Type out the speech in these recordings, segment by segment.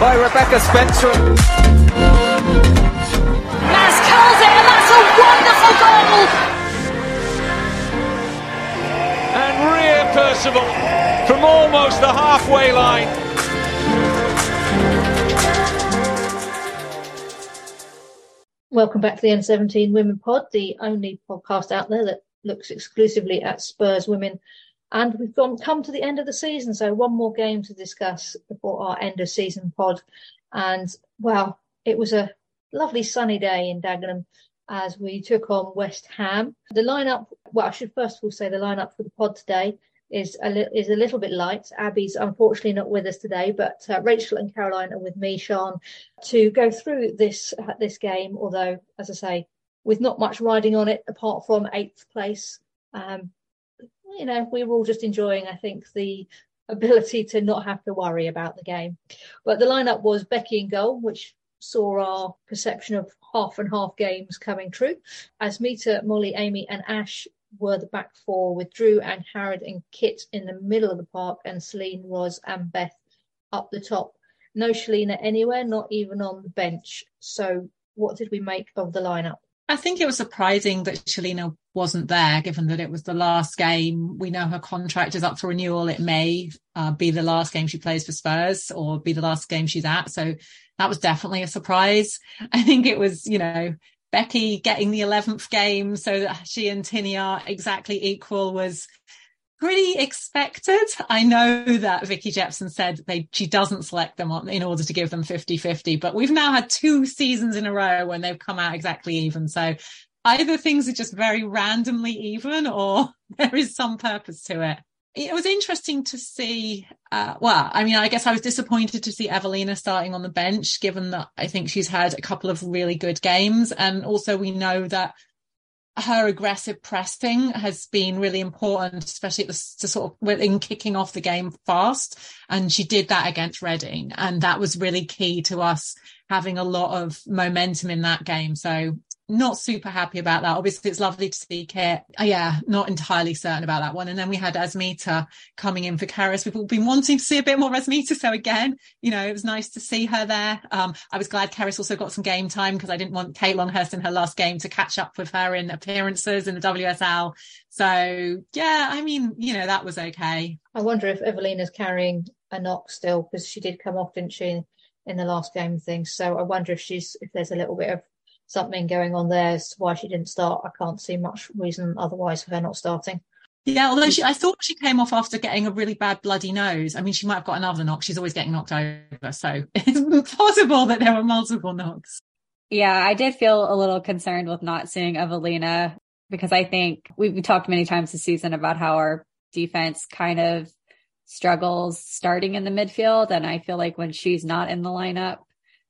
by Rebecca Spencer. Mas curls it, and that's a wonderful goal. And Ria Percival from almost the halfway line. Welcome back to the N17 Women Pod, the only podcast out there that looks exclusively at Spurs women. And we've gone come to the end of the season, so one more game to discuss before our end of season pod. And well, it was a lovely sunny day in Dagenham as we took on West Ham. The lineup, well, I should first of all say the lineup for the pod today is a, li- is a little bit light. Abby's unfortunately not with us today, but uh, Rachel and Caroline are with me, Sean, to go through this uh, this game. Although, as I say, with not much riding on it apart from eighth place, um, you know, we were all just enjoying. I think the ability to not have to worry about the game. But the lineup was Becky in goal, which saw our perception of half and half games coming true. Asmita, Molly, Amy, and Ash were the back four with Drew Angharad and Kit in the middle of the park and Celin, Roz and Beth up the top. No Shelina anywhere, not even on the bench. So what did we make of the lineup? I think it was surprising that Shelina wasn't there, given that it was the last game. We know her contract is up for renewal. It may uh, be the last game she plays for Spurs or be the last game she's at. So that was definitely a surprise. I think it was, you know, Becky getting the 11th game so that she and Tinny are exactly equal was pretty expected. I know that Vicky Jepson said they she doesn't select them on, in order to give them 50-50, but we've now had two seasons in a row when they've come out exactly even. So either things are just very randomly even or there is some purpose to it. It was interesting to see. Uh, well, I mean, I guess I was disappointed to see Eveliina starting on the bench, given that I think she's had a couple of really good games. And also, we know that her aggressive pressing has been really important, especially the, to sort of in kicking off the game fast. And she did that against Reading. And that was really key to us having a lot of momentum in that game. So not super happy about that. Obviously, it's lovely to see Kit. Uh, yeah, not entirely certain about that one. And then we had Asmita coming in for Kerys. We've all been wanting to see a bit more Asmita. So again, you know, it was nice to see her there. Um, I was glad Kerys also got some game time because I didn't want Kate Longhurst in her last game to catch up with her in appearances in the WSL. So yeah, I mean, you know, that was okay. I wonder if Eveliina's carrying a knock still because she did come off, didn't she, in the last game and things. So I wonder if she's if there's a little bit of something going on there as to why she didn't start. I can't see much reason otherwise for her not starting. Yeah, although she, I thought she came off after getting a really bad bloody nose. I mean, she might have got another knock. She's always getting knocked over. So it's possible that there were multiple knocks. Yeah, I did feel a little concerned with not seeing Eveliina because I think we've talked many times this season about how our defense kind of struggles starting in the midfield. And I feel like when she's not in the lineup,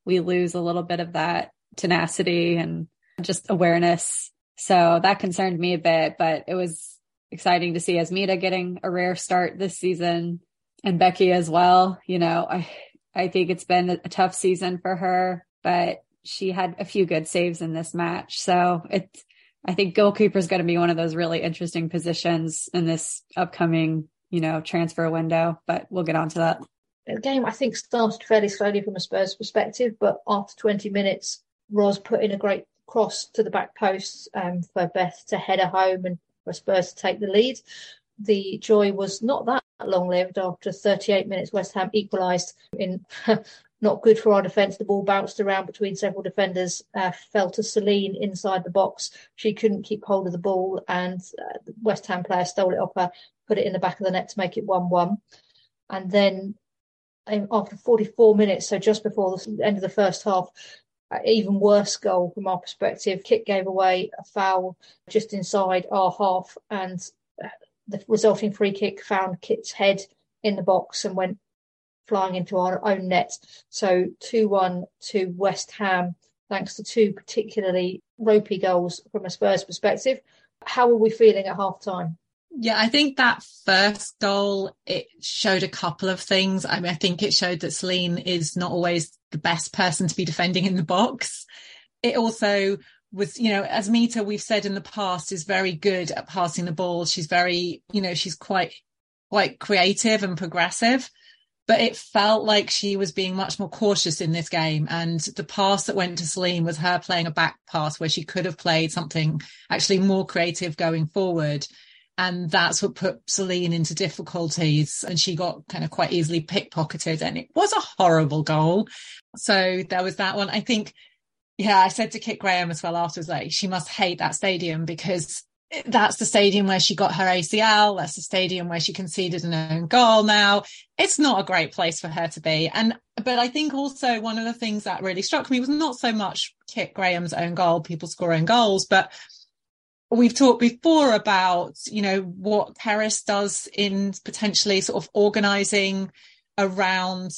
we lose a little bit of that tenacity and just awareness. So that concerned me a bit, but it was exciting to see Asmita getting a rare start this season and Becky as well. You know, I, I think it's been a tough season for her, but she had a few good saves in this match. So it's, I think goalkeeper is going to be one of those really interesting positions in this upcoming, you know, transfer window, but we'll get on to that. The game, I think, started fairly slowly from a Spurs perspective, but after 20 minutes, Roz put in a great cross to the back post um, for Beth to header home and for Spurs to take the lead. The joy was not that long lived. After 38 minutes, West Ham equalised in not good for our defence. The ball bounced around between several defenders, uh, fell to Celin inside the box. She couldn't keep hold of the ball, and uh, West Ham player stole it off her, put it in the back of the net to make it 1 1. And then um, after 44 minutes, so just before the end of the first half, even worse goal from our perspective. Kit gave away a foul just inside our half, and uh, the resulting free kick found Kit's head in the box and went flying into our own net. So 2 1 to West Ham, thanks to two particularly ropey goals from a Spurs perspective. How are we feeling at half time? Yeah, I think that first goal, it showed a couple of things. I mean, I think it showed that Celin is not always the best person to be defending in the box. It also was, you know, Asmita we've said in the past, is very good at passing the ball. She's very, you know, she's quite, quite creative and progressive. but it felt like she was being much more cautious in this game. And the pass that went to Celin was her playing a back pass where she could have played something actually more creative going forward. And that's what put Celin into difficulties. And she got kind of quite easily pickpocketed. And it was a horrible goal. So there was that one. I think, yeah, I said to Kit Graham as well afterwards, like, she must hate that stadium because that's the stadium where she got her ACL. That's the stadium where she conceded an own goal. Now it's not a great place for her to be. And, but I think also one of the things that really struck me was not so much Kit Graham's own goal, people scoring goals, but we've talked before about, you know, what Kerys does in potentially sort of organizing around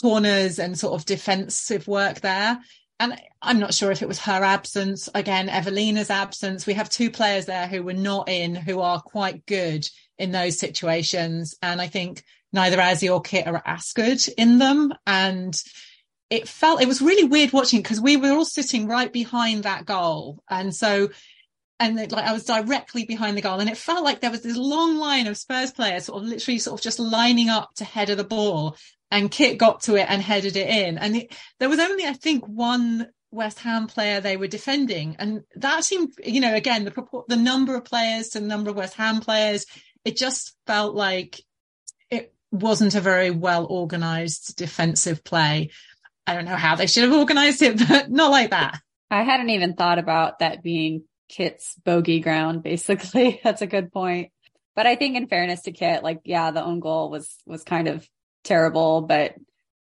corners and sort of defensive work there and I'm not sure if it was her absence, again, Eveliina's absence. We have two players there who were not in, who are quite good in those situations. And I think neither Azzi or Kit are as good in them. And it felt, it was really weird watching because we were all sitting right behind that goal. And so, and like I was directly behind the goal and it felt like there was this long line of Spurs players sort of literally sort of just lining up to head of the ball and Kit got to it and headed it in. And it, there was only, I think, one West Ham player they were defending, and that seemed, you know, again the the number of players to the number of West Ham players, it just felt like it wasn't a very well organised defensive play. I don't know how they should have organised it, but not like that. I hadn't even thought about that being Kit's bogey ground. Basically, that's a good point. But I think, in fairness to Kit, like yeah, the own goal was was kind of terrible, but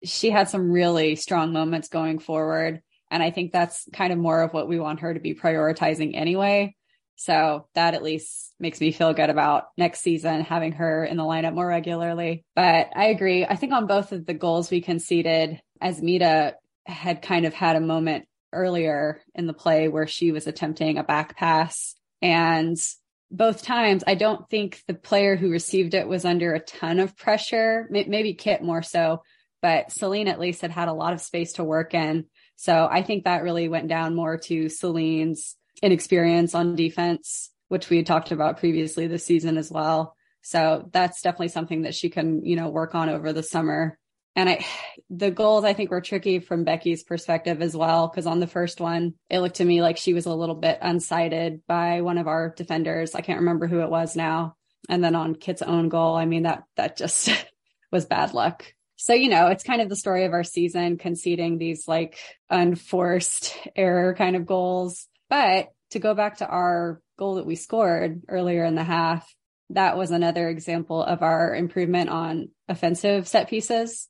she had some really strong moments going forward. And I think that's kind of more of what we want her to be prioritizing anyway. So that at least makes me feel good about next season having her in the lineup more regularly. But I agree. I think on both of the goals we conceded, Asmita had kind of had a moment earlier in the play where she was attempting a back pass and both times, I don't think the player who received it was under a ton of pressure. Maybe Kit more so, but Celin at least had had a lot of space to work in. So I think that really went down more to Celin's inexperience on defense, which we had talked about previously this season as well. So that's definitely something that she can, you know, work on over the summer. And I, the goals I think were tricky from Becky's perspective as well. Cause on the first one, it looked to me like she was a little bit unsighted by one of our defenders. I can't remember who it was now. And then on Kit's own goal, I mean, that, that just was bad luck. So, you know, it's kind of the story of our season conceding these like unforced error kind of goals. But to go back to our goal that we scored earlier in the half, that was another example of our improvement on offensive set pieces.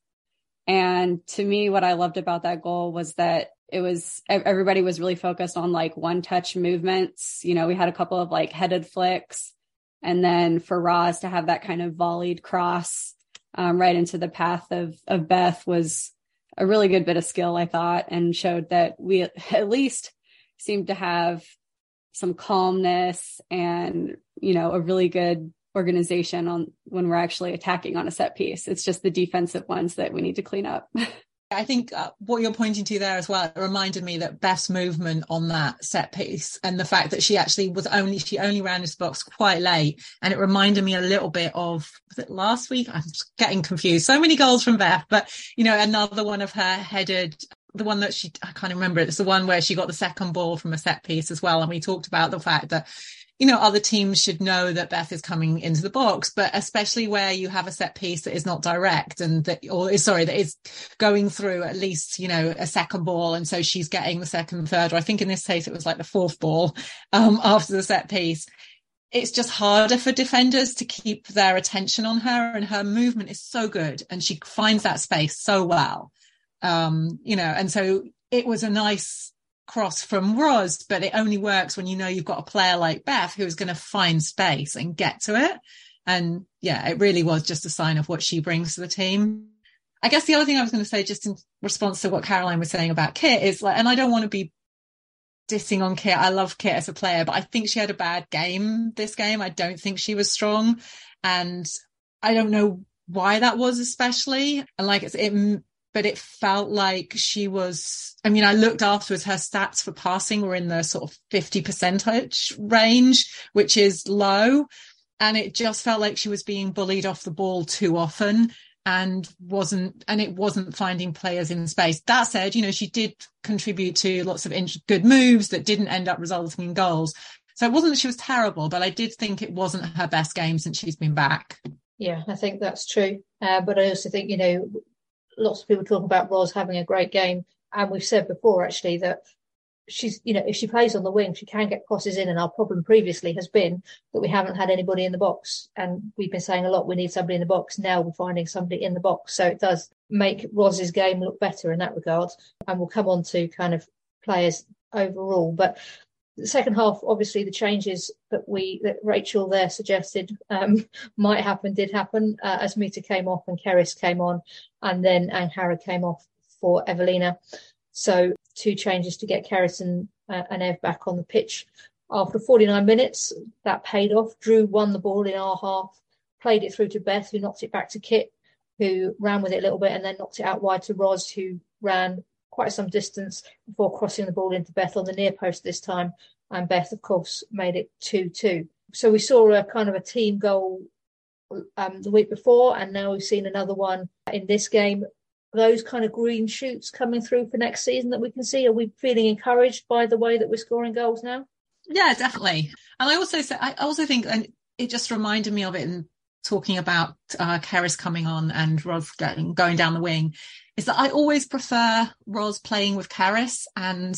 And to me, what I loved about that goal was that it was everybody was really focused on like one touch movements. You know, we had a couple of like headed flicks. And then for Roz to have that kind of volleyed cross um, right into the path of, of Beth was a really good bit of skill, I thought, and showed that we at least seemed to have some calmness and, you know, a really good organization on when we're actually attacking on a set piece. It's just the defensive ones that we need to clean up. I think uh, what you're pointing to there as well reminded me that Beth's movement on that set piece and the fact that she actually was only she only ran this box quite late, and it reminded me a little bit of was it last week? I'm getting confused. So many goals from Beth, but you know another one of her headed the one that she I can't remember it's the one where she got the second ball from a set piece as well and we talked about the fact that you know, other teams should know that Beth is coming into the box, but especially where you have a set piece that is not direct and that, or sorry, that is going through at least, you know, a second ball. And so she's getting the second, third, or I think in this case, it was like the fourth ball, um, after the set piece. It's just harder for defenders to keep their attention on her and her movement is so good and she finds that space so well. Um, you know, and so it was a nice cross from Roz, but it only works when you know you've got a player like Beth who's going to find space and get to it. And yeah, it really was just a sign of what she brings to the team. I guess the other thing I was going to say, just in response to what Caroline was saying about Kit, is like, and I don't want to be dissing on Kit. I love Kit as a player, but I think she had a bad game this game. I don't think she was strong. And I don't know why that was especially. And like, it but it felt like she was, I mean, I looked afterwards, her stats for passing were in the sort of 50 percentage range, which is low. And it just felt like she was being bullied off the ball too often. and wasn't and it wasn't finding players in space. That said, you know, she did contribute to lots of good moves that didn't end up resulting in goals. So it wasn't that she was terrible, but I did think it wasn't her best game since she's been back. Yeah, I think that's true. Uh, but I also think, you know, lots of people talk about Ros having a great game. And we've said before, actually, that she's, you know, if she plays on the wing, she can get crosses in. And our problem previously has been that we haven't had anybody in the box. And we've been saying a lot, we need somebody in the box. Now we're finding somebody in the box. So it does make Ros's game look better in that regard. And we'll come on to kind of players overall. But the second half, obviously, the changes that we that Rachel there suggested um, might happen did happen uh, Asmita came off and Kerys came on, and then Angharad came off for Eveliina. So two changes to get Kerys and, uh, and Ev back on the pitch. After 49 minutes, that paid off. Drew won the ball in our half, played it through to Beth, who knocked it back to Kit, who ran with it a little bit and then knocked it out wide to Roz, who ran quite some distance before crossing the ball into Beth on the near post this time. And Beth, of course, made it 2 2. So we saw a kind of a team goal um, the week before, and now we've seen another one in this game. Those kind of green shoots coming through for next season that we can see. Are we feeling encouraged by the way that we're scoring goals now? Yeah, definitely. And I also say, I also think, and it just reminded me of it in talking about uh, Kerys coming on and going, going down the wing is that I always prefer Ros playing with Kerys and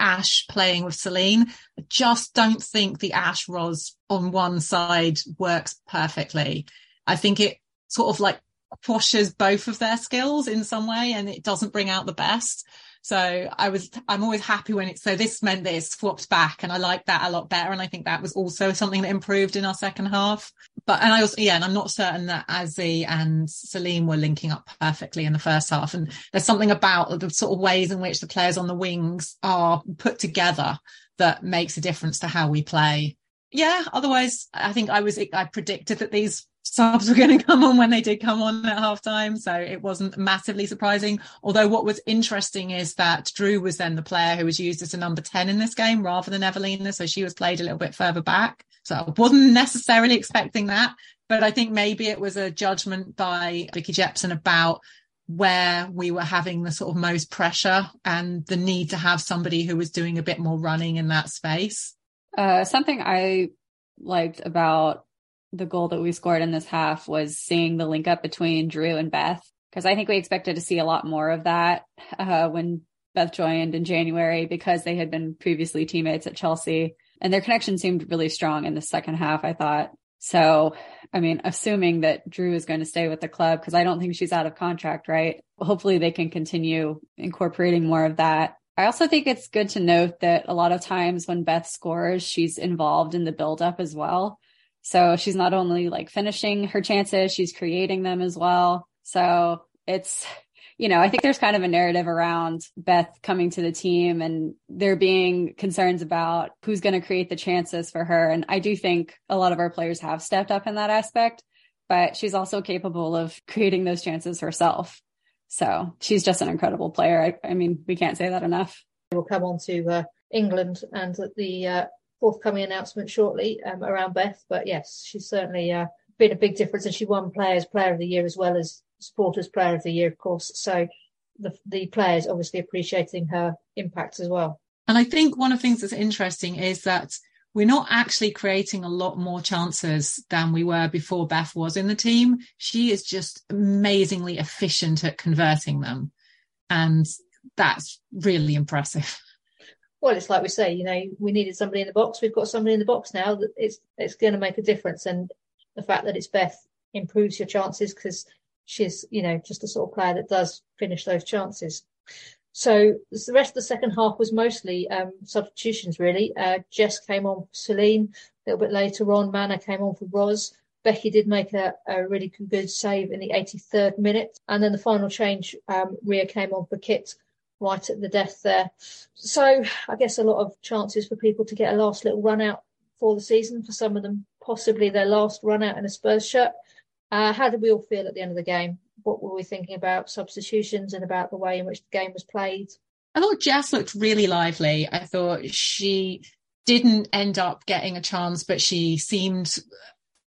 Ash playing with Celin. I just don't think the Ash Ros on one side works perfectly. I think it sort of like quashes both of their skills in some way and it doesn't bring out the best. So I was, I'm always happy when it, so this meant that it's swapped back and I like that a lot better. And I think that was also something that improved in our second half. But, and I also, yeah, and I'm not certain that Azzy and Celin were linking up perfectly in the first half. And there's something about the sort of ways in which the players on the wings are put together that makes a difference to how we play. Yeah. Otherwise, I think I was, I predicted that these subs were going to come on when they did come on at half time. So it wasn't massively surprising. Although what was interesting is that Drew was then the player who was used as a number 10 in this game rather than Eveliina. So she was played a little bit further back. So I wasn't necessarily expecting that, but I think maybe it was a judgment by Vicky Jepson about where we were having the sort of most pressure and the need to have somebody who was doing a bit more running in that space. Uh, something I liked about the goal that we scored in this half was seeing the link up between Drew and Beth. Cause I think we expected to see a lot more of that, uh, when Beth joined in January because they had been previously teammates at Chelsea and their connection seemed really strong in the second half, I thought. So, I mean, assuming that Drew is going to stay with the club, because I don't think she's out of contract, right? Hopefully they can continue incorporating more of that. I also think it's good to note that a lot of times when Beth scores, she's involved in the buildup as well. So she's not only like finishing her chances, she's creating them as well. So it's, you know, I think there's kind of a narrative around Beth coming to the team and there being concerns about who's going to create the chances for her. And I do think a lot of our players have stepped up in that aspect, but she's also capable of creating those chances herself. So she's just an incredible player. I, I mean, we can't say that enough. We'll come on to uh, England and the uh, forthcoming announcement shortly um, around Beth. But yes, she's certainly uh, been a big difference, and she won Players Player of the Year as well as Supporters Player of the Year, of course. So the the players obviously appreciating her impact as well. And I think one of the things that's interesting is that we're not actually creating a lot more chances than we were before Beth was in the team. She is just amazingly efficient at converting them. And that's really impressive. well, it's like we say, you know, we needed somebody in the box. We've got somebody in the box now that it's it's going to make a difference. And the fact that it's Beth improves your chances because she's, you know, just a sort of player that does finish those chances. So the rest of the second half was mostly um, substitutions, really. Uh, Jess came on for Celin a little bit later on. Mana came on for Ros. Becky did make a, a really good save in the 83rd minute. And then the final change, um, Ria came on for Kit right at the death there. So I guess a lot of chances for people to get a last little run out for the season. For some of them, possibly their last run out in a Spurs shirt. Uh, how did we all feel at the end of the game? What were we thinking about substitutions and about the way in which the game was played? I thought Jess looked really lively. I thought she didn't end up getting a chance, but she seemed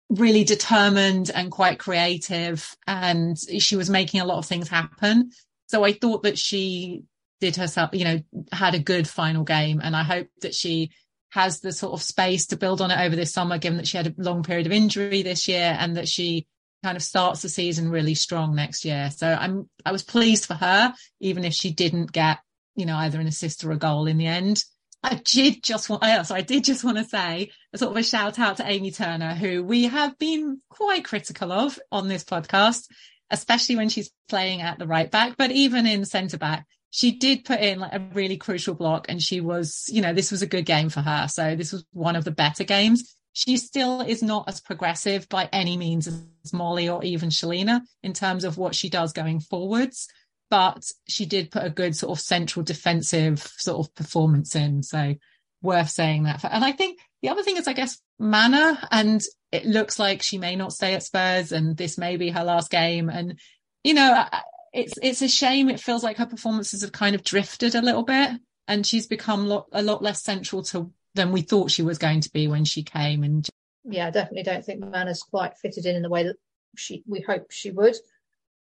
really determined and quite creative and she was making a lot of things happen. So I thought that she did herself, you know, had a good final game. And I hope that she has the sort of space to build on it over this summer, given that she had a long period of injury this year and that she kind of starts the season really strong next year. So I'm, I was pleased for her, even if she didn't get, you know, either an assist or a goal in the end. I did just want, oh, so I did just want to say a sort of a shout out to Amy Turner, who we have been quite critical of on this podcast, especially when she's playing at the right back, but even in centre back, she did put in like a really crucial block and she was, you know, this was a good game for her. So this was one of the better games. She still is not as progressive by any means as Molly or even Shelina in terms of what she does going forwards. But she did put a good sort of central defensive sort of performance in. So worth saying that. And I think the other thing is, I guess, Mana. And it looks like she may not stay at Spurs and this may be her last game. And, you know, it's it's a shame. It feels like her performances have kind of drifted a little bit, and she's become lo- a lot less central to than we thought she was going to be when she came. And yeah, I definitely don't think Mana's quite fitted in in the way that she we hoped she would.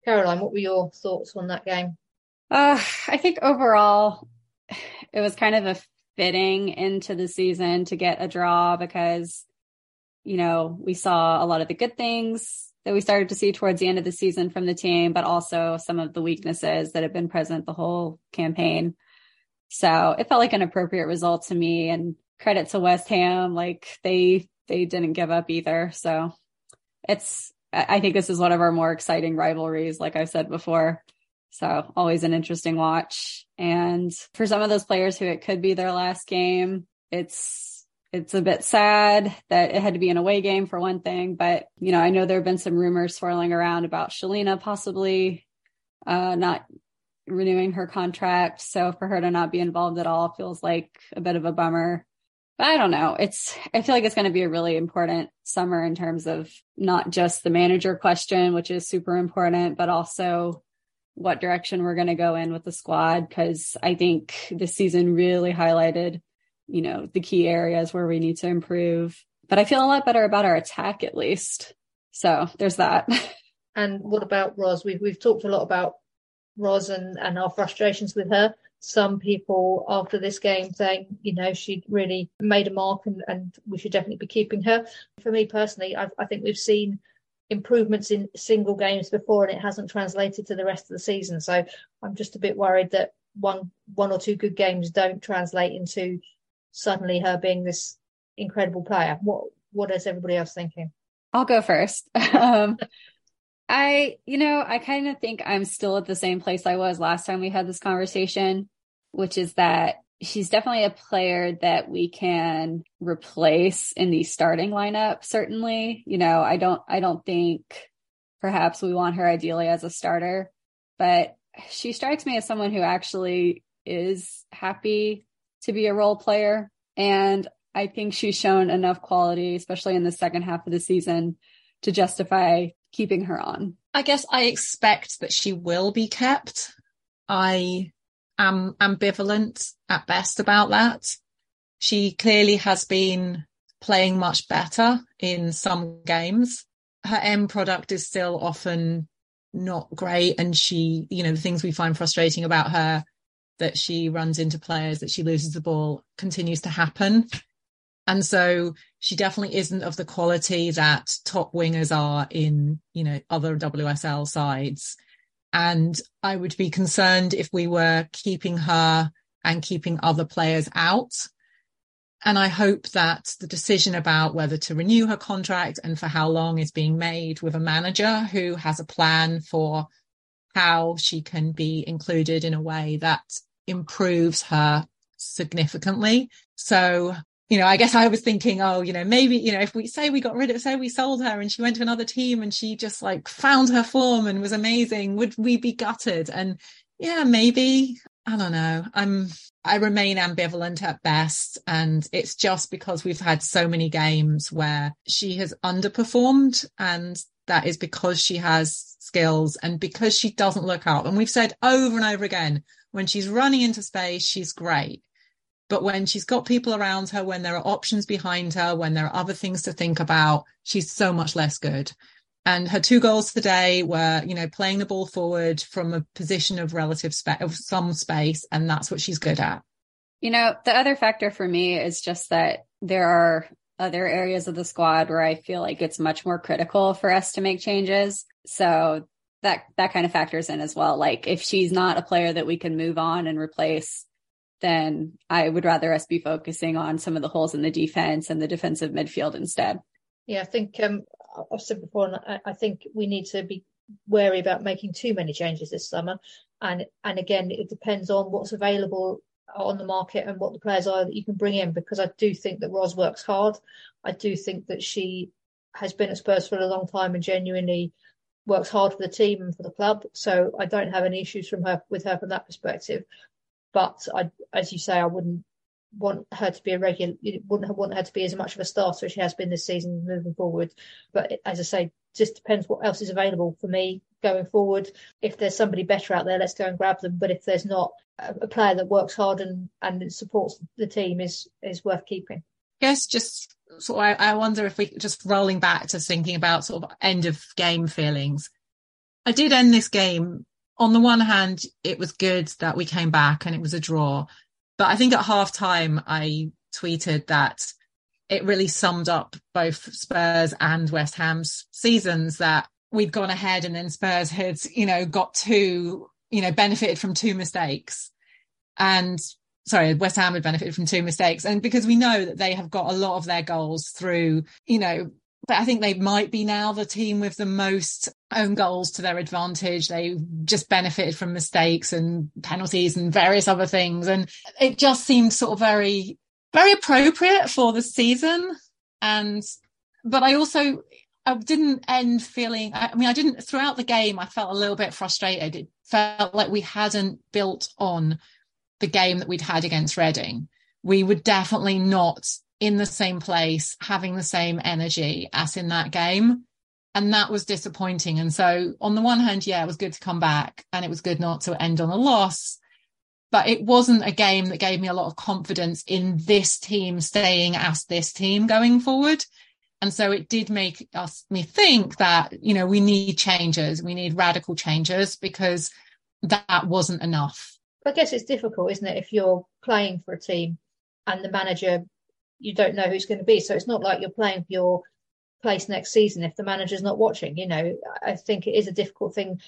Caroline, what were your thoughts on that game? Uh, I think overall, it was kind of a fitting into the season to get a draw because, you know, we saw a lot of the good things that we started to see towards the end of the season from the team, but also some of the weaknesses that have been present the whole campaign. So it felt like an appropriate result to me and credit to West Ham. Like they, they didn't give up either. So it's, I think this is one of our more exciting rivalries, like I said before. So always an interesting watch. And for some of those players who it could be their last game, it's it's a bit sad that it had to be an away game for one thing, but you know, I know there have been some rumors swirling around about Shelina possibly uh, not renewing her contract. So for her to not be involved at all feels like a bit of a bummer. But I don't know. It's, I feel like it's going to be a really important summer in terms of not just the manager question, which is super important, but also what direction we're going to go in with the squad. Cause I think this season really highlighted you know, the key areas where we need to improve. But I feel a lot better about our attack at least. So there's that. And what about Ros? We've we've talked a lot about Ros and, and our frustrations with her. Some people after this game saying, you know, she really made a mark and, and we should definitely be keeping her. For me personally, I, I think we've seen improvements in single games before and it hasn't translated to the rest of the season. So I'm just a bit worried that one one or two good games don't translate into suddenly her being this incredible player. What what is everybody else thinking? I'll go first. um, I, you know, I kind of think I'm still at the same place I was last time we had this conversation, which is that she's definitely a player that we can replace in the starting lineup. Certainly, you know, I don't, I don't think perhaps we want her ideally as a starter, but she strikes me as someone who actually is happy to be a role player. And I think she's shown enough quality, especially in the second half of the season, to justify keeping her on. I guess I expect that she will be kept. I am ambivalent at best about that. She clearly has been playing much better in some games. Her end product is still often not great. And she, you know, the things we find frustrating about her that she runs into players, that she loses the ball continues to happen. And so she definitely isn't of the quality that top wingers are in, you know, other WSL sides. And I would be concerned if we were keeping her and keeping other players out. And I hope that the decision about whether to renew her contract and for how long is being made with a manager who has a plan for how she can be included in a way that improves her significantly. So, you know, I guess I was thinking, oh, you know, maybe, you know, if we say we got rid of, say we sold her and she went to another team and she just like found her form and was amazing, would we be gutted? And yeah, maybe. I don't know. I'm, I remain ambivalent at best. And it's just because we've had so many games where she has underperformed and that is because she has skills and because she doesn't look up. And we've said over and over again, when she's running into space, she's great. But when she's got people around her, when there are options behind her, when there are other things to think about, she's so much less good. And her two goals today were, you know, playing the ball forward from a position of relative spa- of some space, and that's what she's good at. You know, the other factor for me is just that there are other areas of the squad where I feel like it's much more critical for us to make changes. So that that kind of factors in as well. Like if she's not a player that we can move on and replace, then I would rather us be focusing on some of the holes in the defense and the defensive midfield instead. Yeah, I think um, I've said before, and I, I think we need to be wary about making too many changes this summer. And and again, it depends on what's available on the market and what the players are that you can bring in. Because I do think that Ros works hard. I do think that she has been at Spurs for a long time and genuinely works hard for the team and for the club. So I don't have any issues from her with her from that perspective. But I, as you say, I wouldn't want her to be a regular. Wouldn't want her to be as much of a starter as she has been this season moving forward. But as I say, just depends what else is available for me going forward. If there's somebody better out there, let's go and grab them. But if there's not, a player that works hard and and supports the team is is worth keeping. Yes, just so I, I wonder if we just rolling back to thinking about sort of end of game feelings. I did end this game. On the one hand, it was good that we came back and it was a draw. But I think at half time, I tweeted that it really summed up both Spurs and West Ham's seasons that we'd gone ahead and then Spurs had, you know, got two, you know, benefited from two mistakes. And sorry, West Ham had benefited from two mistakes. And because we know that they have got a lot of their goals through, you know, but I think they might be now the team with the most own goals to their advantage. They just benefited from mistakes and penalties and various other things. And it just seemed sort of very very appropriate for the season. And, but I also, I didn't end feeling, I mean, I didn't, throughout the game, I felt a little bit frustrated. It felt like we hadn't built on the game that we'd had against Reading. We were definitely not in the same place, having the same energy as in that game. And that was disappointing. And so on the one hand, yeah, it was good to come back and it was good not to end on a loss but it wasn't a game that gave me a lot of confidence in this team staying as this team going forward. And so it did make us me think that, you know, we need changes, we need radical changes because that wasn't enough. I guess it's difficult, isn't it, if you're playing for a team and the manager you don't know who's going to be. So it's not like you're playing for your place next season if the manager's not watching. You know, I think it is a difficult thing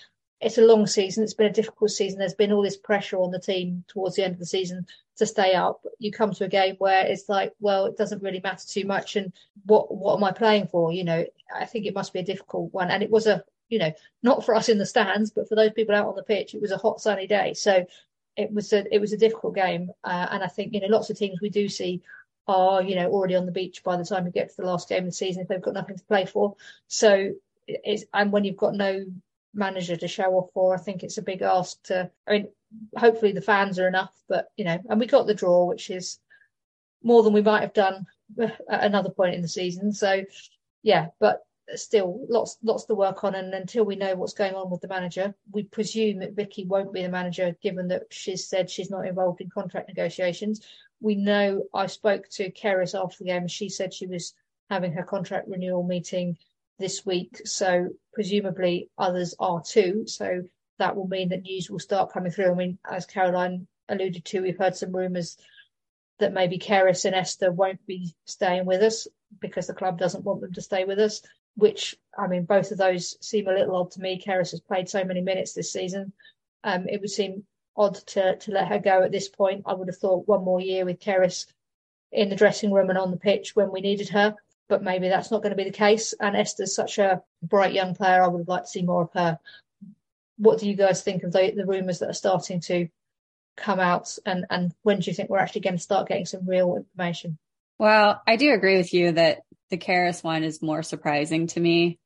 it's a long season. It's been a difficult season. There's been all this pressure on the team towards the end of the season to stay up. You come to a game where it's like, well, it doesn't really matter too much. And what what am I playing for? You know, I think it must be a difficult one. And it was a, you know, not for us in the stands, but for those people out on the pitch, it was a hot sunny day. So it was a it was a difficult game. Uh, and I think you know lots of teams we do see are you know already on the beach by the time you get to the last game of the season if they've got nothing to play for. So it's and when you've got no manager to show off for. I think it's a big ask to. I mean, hopefully the fans are enough, but you know, and we got the draw, which is more than we might have done at another point in the season. So, yeah, but still lots lots to work on and until we know what's going on with the manager we presume that Vicky won't be the manager given that she's said she's not involved in contract negotiations we know I spoke to Kerys after the game she said she was having her contract renewal meeting this week. So presumably others are too. So that will mean that news will start coming through. I mean, as Caroline alluded to, we've heard some rumours that maybe Kerys and Esther won't be staying with us because the club doesn't want them to stay with us. Which I mean, both of those seem a little odd to me. Kerys has played so many minutes this season. Um, it would seem odd to to let her go at this point. I would have thought one more year with Kerys in the dressing room and on the pitch when we needed her but maybe that's not going to be the case. And Esther's such a bright young player. I would like to see more of her. What do you guys think of the, the rumours that are starting to come out? And, and when do you think we're actually going to start getting some real information? Well, I do agree with you that the Kerys one is more surprising to me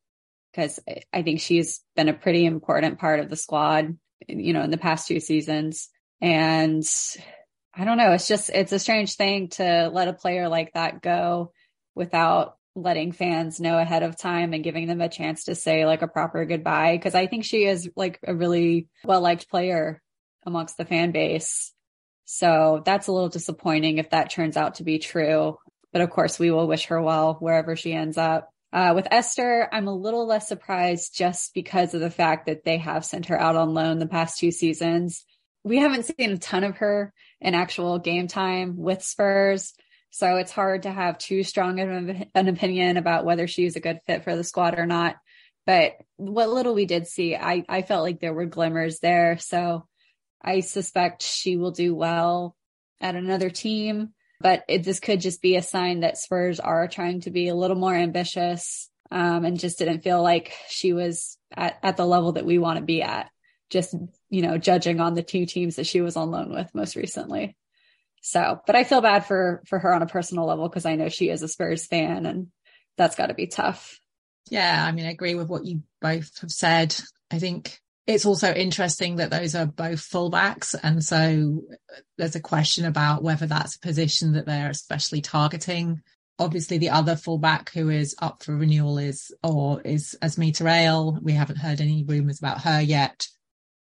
because I think she's been a pretty important part of the squad, you know, in the past two seasons. And I don't know, it's just, it's a strange thing to let a player like that go without letting fans know ahead of time and giving them a chance to say like a proper goodbye. Cause I think she is like a really well liked player amongst the fan base. So that's a little disappointing if that turns out to be true. But of course, we will wish her well wherever she ends up. Uh, with Esther, I'm a little less surprised just because of the fact that they have sent her out on loan the past two seasons. We haven't seen a ton of her in actual game time with Spurs. So it's hard to have too strong an, an opinion about whether she's a good fit for the squad or not. But what little we did see, I, I felt like there were glimmers there. So I suspect she will do well at another team. But it, this could just be a sign that Spurs are trying to be a little more ambitious um, and just didn't feel like she was at, at the level that we want to be at. Just, you know, judging on the two teams that she was on loan with most recently. So, but I feel bad for for her on a personal level because I know she is a Spurs fan and that's got to be tough. Yeah, I mean, I agree with what you both have said. I think it's also interesting that those are both fullbacks. And so there's a question about whether that's a position that they're especially targeting. Obviously, the other fullback who is up for renewal is, or is Asmita Ale. We haven't heard any rumours about her yet.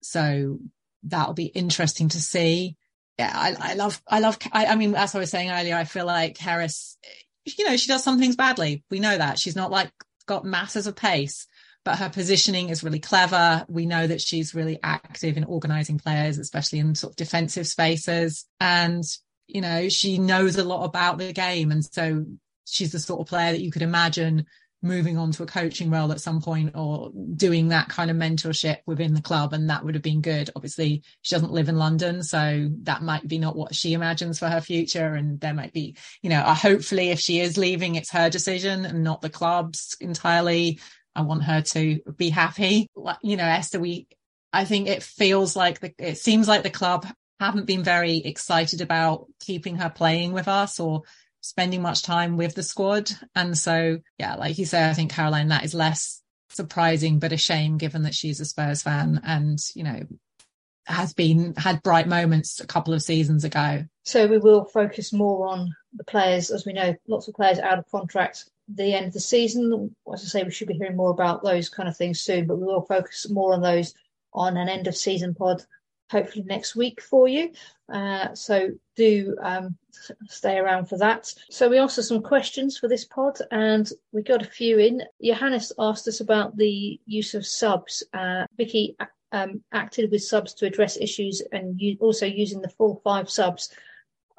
So that'll be interesting to see yeah, I, I love, I love, I, I, mean, as I was saying earlier, I feel like Harris, you know, she does some things badly. We know that she's not like got masses of pace, but her positioning is really clever. We know that she's really active in organizing players, especially in sort of defensive spaces. And, you know, she knows a lot about the game. And so she's the sort of player that you could imagine moving on to a coaching role at some point or doing that kind of mentorship within the club and that would have been good obviously she doesn't live in london so that might be not what she imagines for her future and there might be you know uh, hopefully if she is leaving it's her decision and not the club's entirely i want her to be happy you know esther we i think it feels like the, it seems like the club haven't been very excited about keeping her playing with us or spending much time with the squad. And so, yeah, like you say, I think Caroline, that is less surprising, but a shame given that she's a Spurs fan and, you know, has been had bright moments a couple of seasons ago. So we will focus more on the players, as we know, lots of players out of contract the end of the season. As I say, we should be hearing more about those kind of things soon, but we will focus more on those on an end of season pod hopefully next week for you. Uh, so do um, stay around for that. So we asked some questions for this pod, and we got a few in. Johannes asked us about the use of subs. Uh, Vicky um, acted with subs to address issues, and you, also using the full five subs.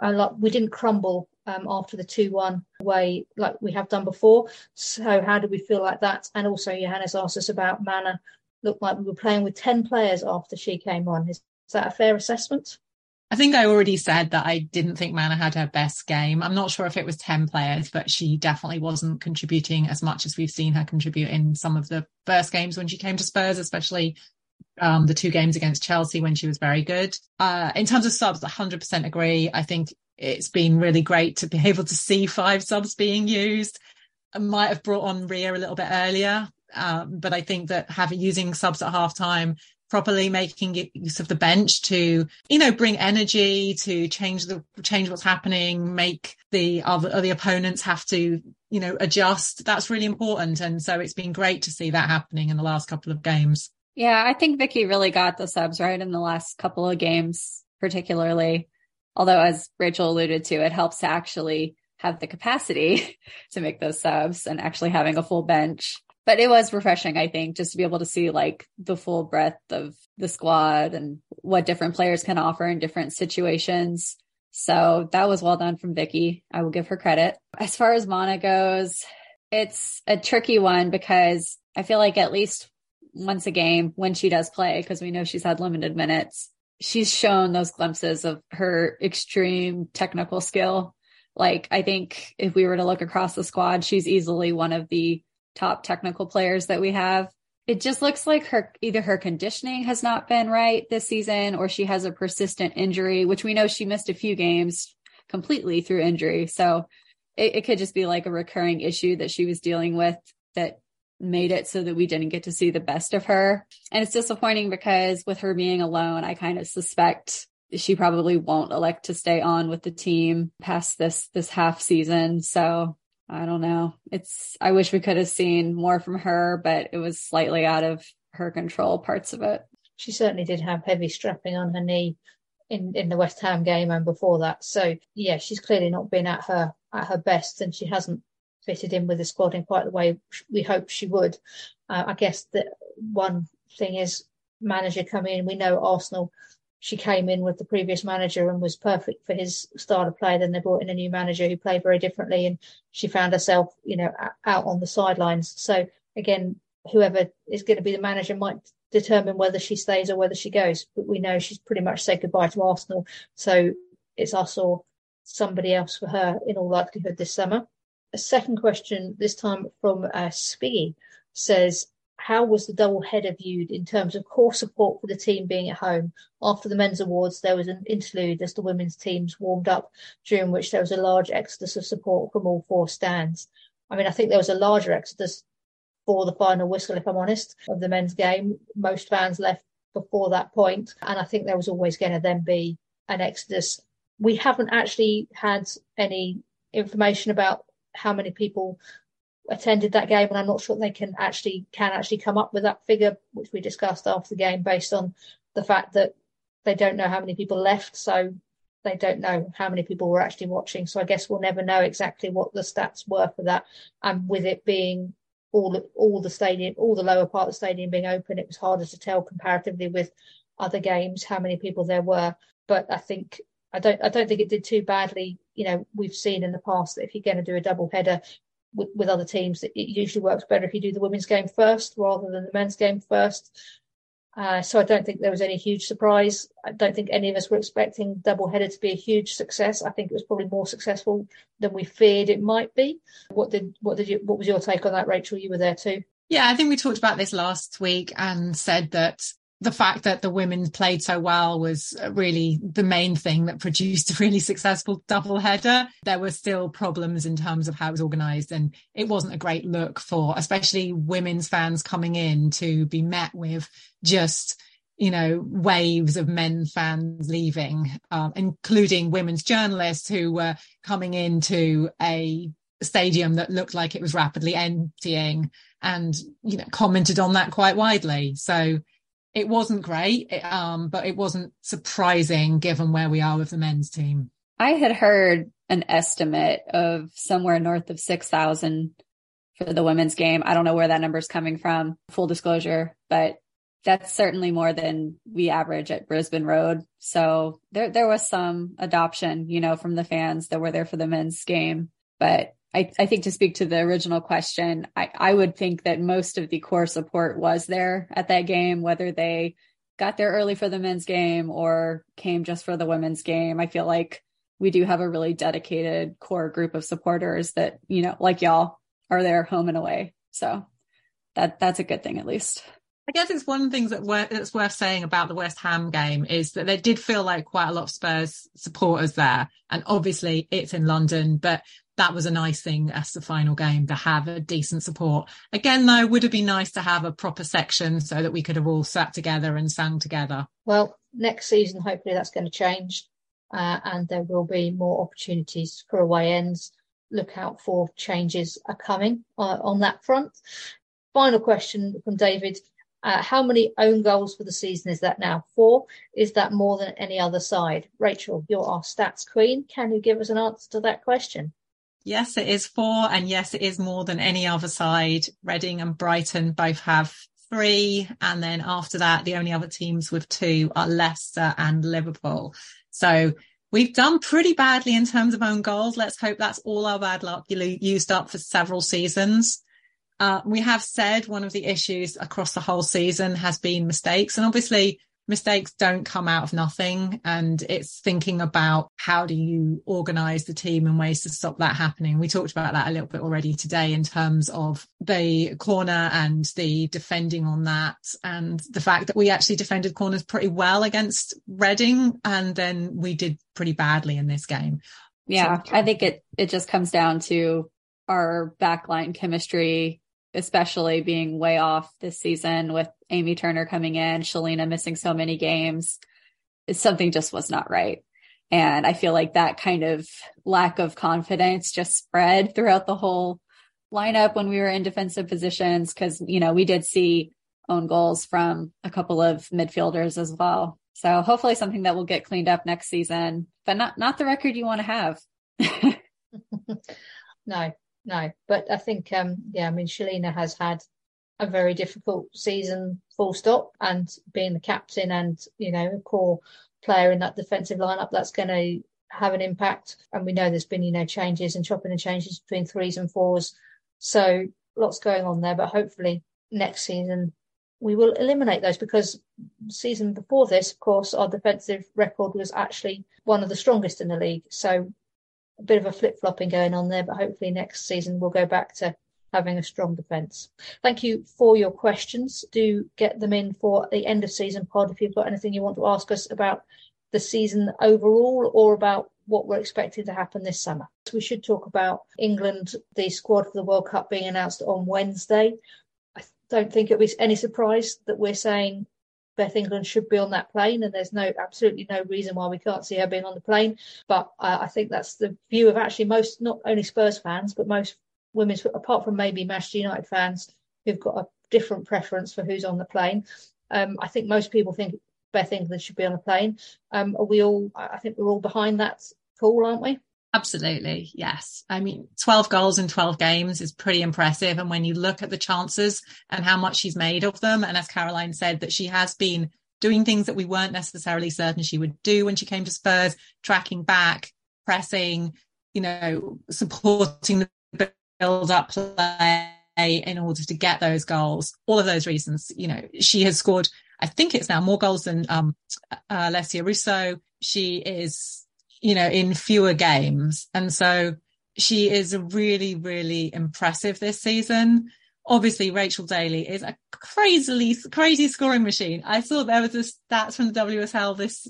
Uh, like we didn't crumble um, after the 2 1 way like we have done before. So, how do we feel like that? And also, Johannes asked us about Mana. Looked like we were playing with 10 players after she came on. Is that a fair assessment? I think I already said that I didn't think Mana had her best game. I'm not sure if it was 10 players, but she definitely wasn't contributing as much as we've seen her contribute in some of the first games when she came to Spurs, especially um, the two games against Chelsea when she was very good. Uh, in terms of subs, 100% agree. I think it's been really great to be able to see five subs being used. I might have brought on Ria a little bit earlier, um, but I think that having using subs at half time properly making use of the bench to you know bring energy to change the change what's happening make the other the opponents have to you know adjust that's really important. And so it's been great to see that happening in the last couple of games. Yeah i think vicky really got the subs right in the last couple of games particularly although as rachel alluded to it helps to actually have the capacity to make those subs and actually having a full bench but it was refreshing, I think, just to be able to see like the full breadth of the squad and what different players can offer in different situations. So that was well done from Vicky. I will give her credit. As far as Mana goes, it's a tricky one because I feel like at least once a game when she does play, because we know she's had limited minutes, she's shown those glimpses of her extreme technical skill. Like I think if we were to look across the squad, she's easily one of the top technical players that we have. It just looks like her either her conditioning has not been right this season or she has a persistent injury, which we know she missed a few games completely through injury. So it, it could just be like a recurring issue that she was dealing with that made it so that we didn't get to see the best of her. And it's disappointing because with her being alone, I kind of suspect she probably won't elect to stay on with the team past this this half season. So I don't know. It's, I wish we could have seen more from her, but it was slightly out of her control parts of it. She certainly did have heavy strapping on her knee in, in the West Ham game and before that. So yeah, she's clearly not been at her at her best, and she hasn't fitted in with the squad in quite the way we hoped she would. Uh, I guess that one thing is manager coming in. We know Arsenal. She came in with the previous manager and was perfect for his style of play. Then they brought in a new manager who played very differently, and she found herself, you know, out on the sidelines. So again, whoever is going to be the manager might determine whether she stays or whether she goes. But we know she's pretty much said goodbye to Arsenal. So it's us or somebody else for her in all likelihood this summer. A second question, this time from uh, Spiggy, says, how was the double header viewed in terms of core support for the team being at home? After the men's awards, there was an interlude as the women's teams warmed up, during which there was a large exodus of support from all four stands. I mean, I think there was a larger exodus for the final whistle, if I'm honest, of the men's game. Most fans left before that point, and I think there was always going to then be an exodus. We haven't actually had any information about how many people attended that game, and I'm not sure they can actually can actually come up with that figure, which we discussed after the game, based on the fact that they don't know how many people left, so they don't know how many people were actually watching. So I guess we'll never know exactly what the stats were for that. And with it being all all the stadium, all the lower part of the stadium being open, it was harder to tell comparatively with other games how many people there were. But I think I don't I don't think it did too badly. You know, we've seen in the past that if you're going to do a double header with, with other teams, it usually works better if you do the women's game first rather than the men's game first. Uh, so I don't think there was any huge surprise. I don't think any of us were expecting double header to be a huge success. I think it was probably more successful than we feared it might be. What did what did you what was your take on that, Rachel? You were there too. Yeah, I think we talked about this last week and said that the fact that the women played so well was really the main thing that produced a really successful double header. There were still problems in terms of how it was organised, and it wasn't a great look for especially women's fans coming in to be met with just you know waves of men fans leaving, um, including women's journalists who were coming into a stadium that looked like it was rapidly emptying and you know commented on that quite widely so it wasn't great, um, but it wasn't surprising given where we are with the men's team. I had heard an estimate of somewhere north of 6,000 for the women's game. I don't know where that number is coming from, full disclosure, but that's certainly more than we average at Brisbane Road. So there, there was some adoption, you know, from the fans that were there for the men's game, but I, I think to speak to the original question, I, I would think that most of the core support was there at that game, whether they got there early for the men's game or came just for the women's game. I feel like we do have a really dedicated core group of supporters that, you know, like y'all are there home and away. So that that's a good thing at least. I guess it's one of thing that that's worth saying about the West Ham game is that there did feel like quite a lot of Spurs supporters there. And obviously it's in London, but that was a nice thing as the final game to have a decent support. Again, though, would have been nice to have a proper section so that we could have all sat together and sang together. Well, next season, hopefully that's going to change uh, and there will be more opportunities for away ends. Look out for changes are coming uh, on that front. Final question from David. Uh, how many own goals for the season is that now? Four. Is that more than any other side? Rachel, you're our stats queen. Can you give us an answer to that question? Yes, it is four. And yes, it is more than any other side. Reading and Brighton both have three. And then after that, the only other teams with two are Leicester and Liverpool. So we've done pretty badly in terms of own goals. Let's hope that's all our bad luck used up for several seasons. Uh, we have said one of the issues across the whole season has been mistakes. And obviously mistakes don't come out of nothing and it's thinking about how do you organize the team and ways to stop that happening. We talked about that a little bit already today in terms of the corner and the defending on that and the fact that we actually defended corners pretty well against reading and then we did pretty badly in this game. Yeah so, i think it it just comes down to our backline chemistry especially being way off this season with Amy Turner coming in, Shelina missing so many games. Something just was not right. And I feel like that kind of lack of confidence just spread throughout the whole lineup when we were in defensive positions. Cause, you know, we did see own goals from a couple of midfielders as well. So hopefully something that will get cleaned up next season, but not not the record you want to have. no, no. But I think um yeah, I mean Shelina has had a very difficult season full stop and being the captain and, you know, a core player in that defensive lineup that's gonna have an impact. And we know there's been, you know, changes and chopping and changes between threes and fours. So lots going on there, but hopefully next season we will eliminate those because season before this, of course, our defensive record was actually one of the strongest in the league. So a bit of a flip flopping going on there, but hopefully next season we'll go back to having a strong defence. Thank you for your questions. Do get them in for the end of season pod if you've got anything you want to ask us about the season overall or about what we're expecting to happen this summer. We should talk about England, the squad for the World Cup being announced on Wednesday. I don't think it'll be any surprise that we're saying Beth England should be on that plane, and there's no absolutely no reason why we can't see her being on the plane. But uh, I think that's the view of actually most, not only Spurs fans, but most women's, apart from maybe Manchester United fans who've got a different preference for who's on the plane. Um, I think most people think Beth England should be on the plane. Um, are we all? I think we're all behind that call, aren't we? Absolutely, yes. I mean, 12 goals in 12 games is pretty impressive. And when you look at the chances and how much she's made of them, and as Caroline said, that she has been doing things that we weren't necessarily certain she would do when she came to Spurs, tracking back, pressing, you know, supporting the build up play in order to get those goals. All of those reasons, you know, she has scored, I think it's now more goals than um, uh, Alessia Russo. She is you know, in fewer games. And so she is really, really impressive this season. Obviously, Rachel Daly is a crazily, crazy scoring machine. I saw there was a stats from the WSL this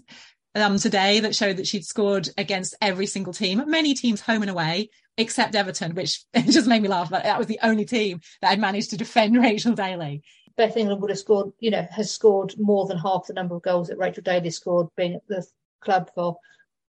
um, today that showed that she'd scored against every single team, many teams home and away, except Everton, which just made me laugh. But that was the only team that had managed to defend Rachel Daly. Beth England would have scored, you know, has scored more than half the number of goals that Rachel Daly scored being at the club for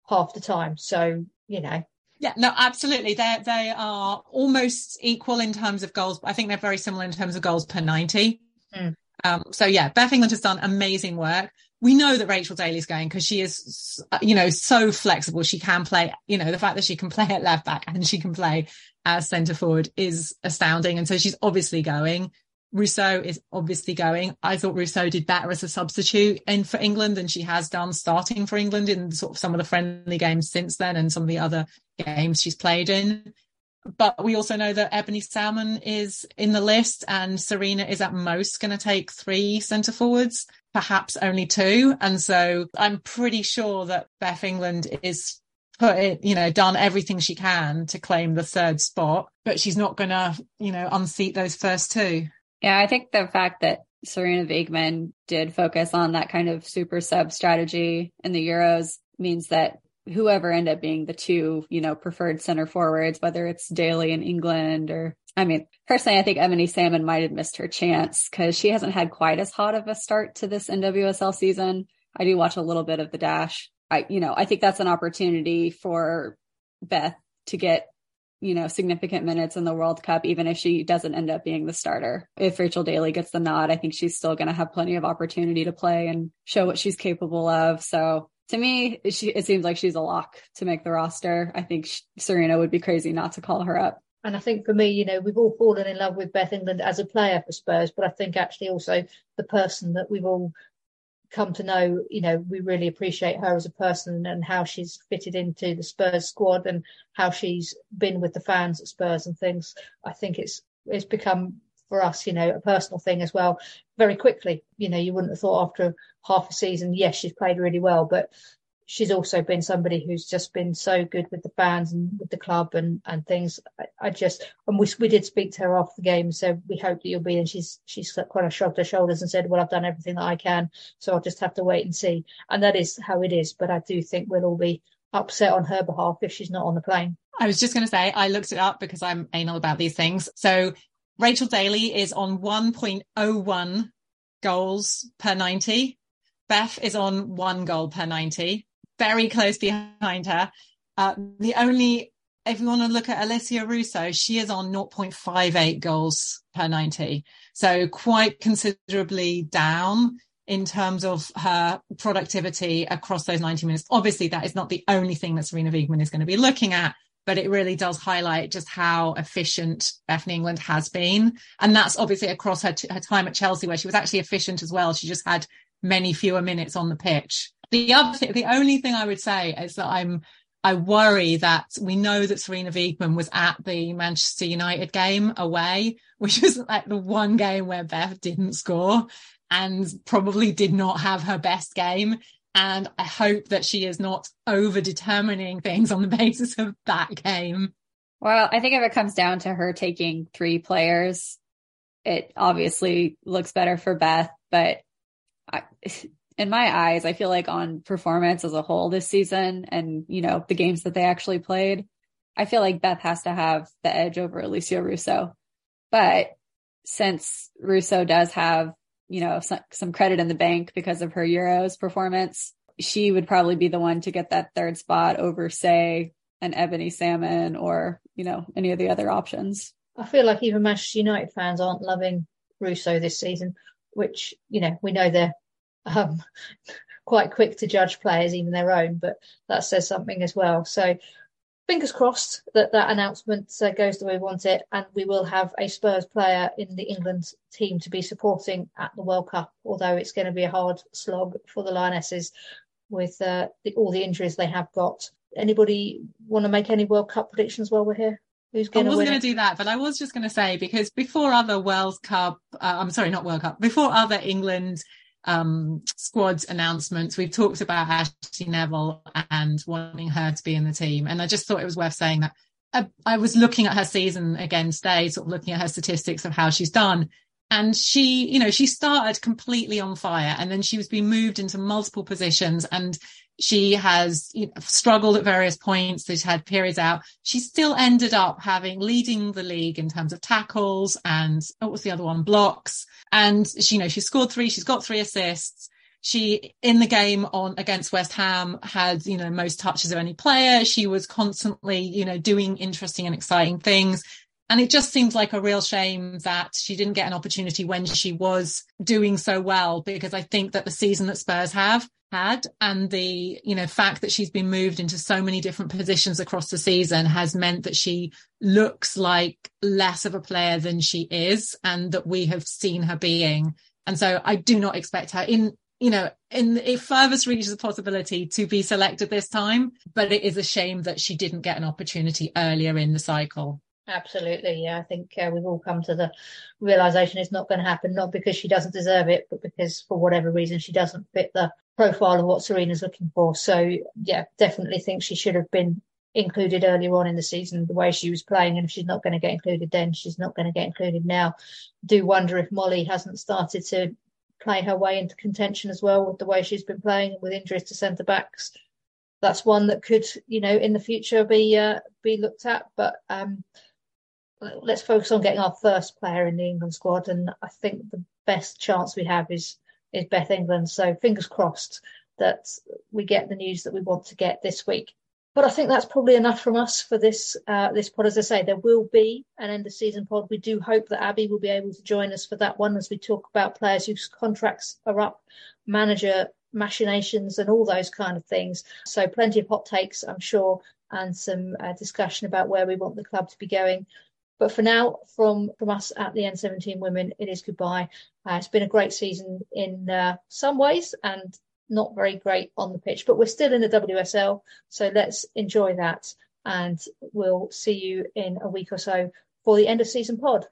half the time. So, you know. Yeah, no, absolutely. They they are almost equal in terms of goals. I think they're very similar in terms of goals per 90. Mm. Um, so yeah, Beth England has done amazing work. We know that Rachel Daly's going because she is, you know, so flexible. She can play, you know, the fact that she can play at left back and she can play as centre forward is astounding. And so she's obviously going. Russo is obviously going. I thought Russo did better as a substitute in for England than she has done starting for England in sort of some of the friendly games since then and some of the other games she's played in. But we also know that Ebony Salmon is in the list and Sarina is at most going to take three centre forwards, perhaps only two. And so I'm pretty sure that Beth England is put it, you know, done everything she can to claim the third spot, but she's not going to, you know, unseat those first two. Yeah, I think the fact that Sarina Wiegman did focus on that kind of super sub strategy in the Euros means that whoever end up being the two, you know, preferred center forwards, whether it's Daly in England or, I mean, personally, I think Ebony Salmon might have missed her chance because she hasn't had quite as hot of a start to this NWSL season. I do watch a little bit of the dash. I, you know, I think that's an opportunity for Beth to get you know, significant minutes in the World Cup, even if she doesn't end up being the starter. If Rachel Daly gets the nod, I think she's still going to have plenty of opportunity to play and show what she's capable of. So to me, she, it seems like she's a lock to make the roster. I think she, Sarina would be crazy not to call her up. And I think for me, you know, we've all fallen in love with Beth England as a player for Spurs, but I think actually also the person that we've all come to know, you know, we really appreciate her as a person and how she's fitted into the Spurs squad and how she's been with the fans at Spurs and things. I think it's it's become for us, you know, a personal thing as well. Very quickly, you know, you wouldn't have thought after half a season, yes, she's played really well, but she's also been somebody who's just been so good with the fans and with the club and and things. I, I, just and we we did speak to her after the game, so we hope that you'll be. And she's she's kind of shrugged her shoulders and said, "Well, I've done everything that I can, so I'll just have to wait and see." And that is how it is. But I do think we'll all be upset on her behalf if she's not on the plane. I was just going to say I looked it up because I'm anal about these things. So Rachel Daly is on 1.01 goals per 90. Beth is on one goal per 90 very close behind her. Uh, the only, if you want to look at Alessia Russo, she is on 0.58 goals per 90. So quite considerably down. in terms of her productivity across those 90 minutes. Obviously, that is not the only thing that Sarina Wiegman is going to be looking at, but it really does highlight just how efficient Bethany England has been. And that's obviously across her, t- her time at Chelsea, where she was actually efficient as well. She just had many fewer minutes on the pitch. The other thing, the only thing I would say is that I'm, I worry that we know that Sarina Wiegman was at the Manchester United game away, which was like the one game where Beth didn't score and probably did not have her best game. And I hope that she is not over determining things on the basis of that game. Well, I think if it comes down to her taking three players, it obviously looks better for Beth. But I, in my eyes, I feel like on performance as a whole this season and, you know, the games that they actually played, I feel like Beth has to have the edge over Alessia Russo. But since Russo does have you know, some, some credit in the bank because of her Euros performance, she would probably be the one to get that third spot over, say, an Ebony Salmon or, you know, any of the other options. I feel like even Manchester United fans aren't loving Russo this season, which, you know, we know they're um, quite quick to judge players, even their own, but that says something as well. So fingers crossed that that announcement uh, goes the way we want it, and we will have a Spurs player in the England team to be supporting at the World Cup. Although it's going to be a hard slog for the Lionesses with uh, the, all the injuries they have got. Anybody want to make any World Cup predictions while we're here? Who's going I wasn't going to do that, but I was just going to say because before other World Cup, uh, I'm sorry, not World Cup, before other England um, squad announcements, we've talked about Ashleigh Neville and wanting her to be in the team. And I just thought it was worth saying that I, I was looking at her season again today, sort of looking at her statistics of how she's done. And she, you know, she started completely on fire and then she was being moved into multiple positions and she has you know, struggled at various points. She's had periods out. She still ended up having leading the league in terms of tackles and what was the other one? Blocks. And she, you know, she scored three. She's got three assists. She in the game on against West Ham had, you know, most touches of any player. She was constantly, you know, doing interesting and exciting things. And it just seems like a real shame that she didn't get an opportunity when she was doing so well, because I think that the season that Spurs have had and the you know fact that she's been moved into so many different positions across the season has meant that she looks like less of a player than she is and that we have seen her being and so i do not expect her in you know in furthest reaches the possibility to be selected this time but it is a shame that she didn't get an opportunity earlier in the cycle Absolutely, yeah. I think uh, we've all come to the realization it's not going to happen, not because she doesn't deserve it, but because for whatever reason she doesn't fit the profile of what Sarina's looking for. So yeah, definitely think she should have been included earlier on in the season the way she was playing. And if she's not going to get included then, she's not going to get included now. Do wonder if Molly hasn't started to play her way into contention as well with the way she's been playing with injuries to centre backs. That's one that could, you know, in the future be uh, be looked at. But um, let's focus on getting our first player in the England squad. And I think the best chance we have is is Beth England. So fingers crossed that we get the news that we want to get this week. But I think that's probably enough from us for this uh, this pod. As I say, there will be an end of season pod. We do hope that Abbie will be able to join us for that one as we talk about players whose contracts are up, manager machinations, and all those kind of things. So plenty of hot takes, I'm sure, and some uh, discussion about where we want the club to be going. But for now, from from us at the N17 Women, it is goodbye. Uh, it's been a great season in uh, some ways and not very great on the pitch, but we're still in the WSL, so let's enjoy that. And we'll see you in a week or so for the end of season pod.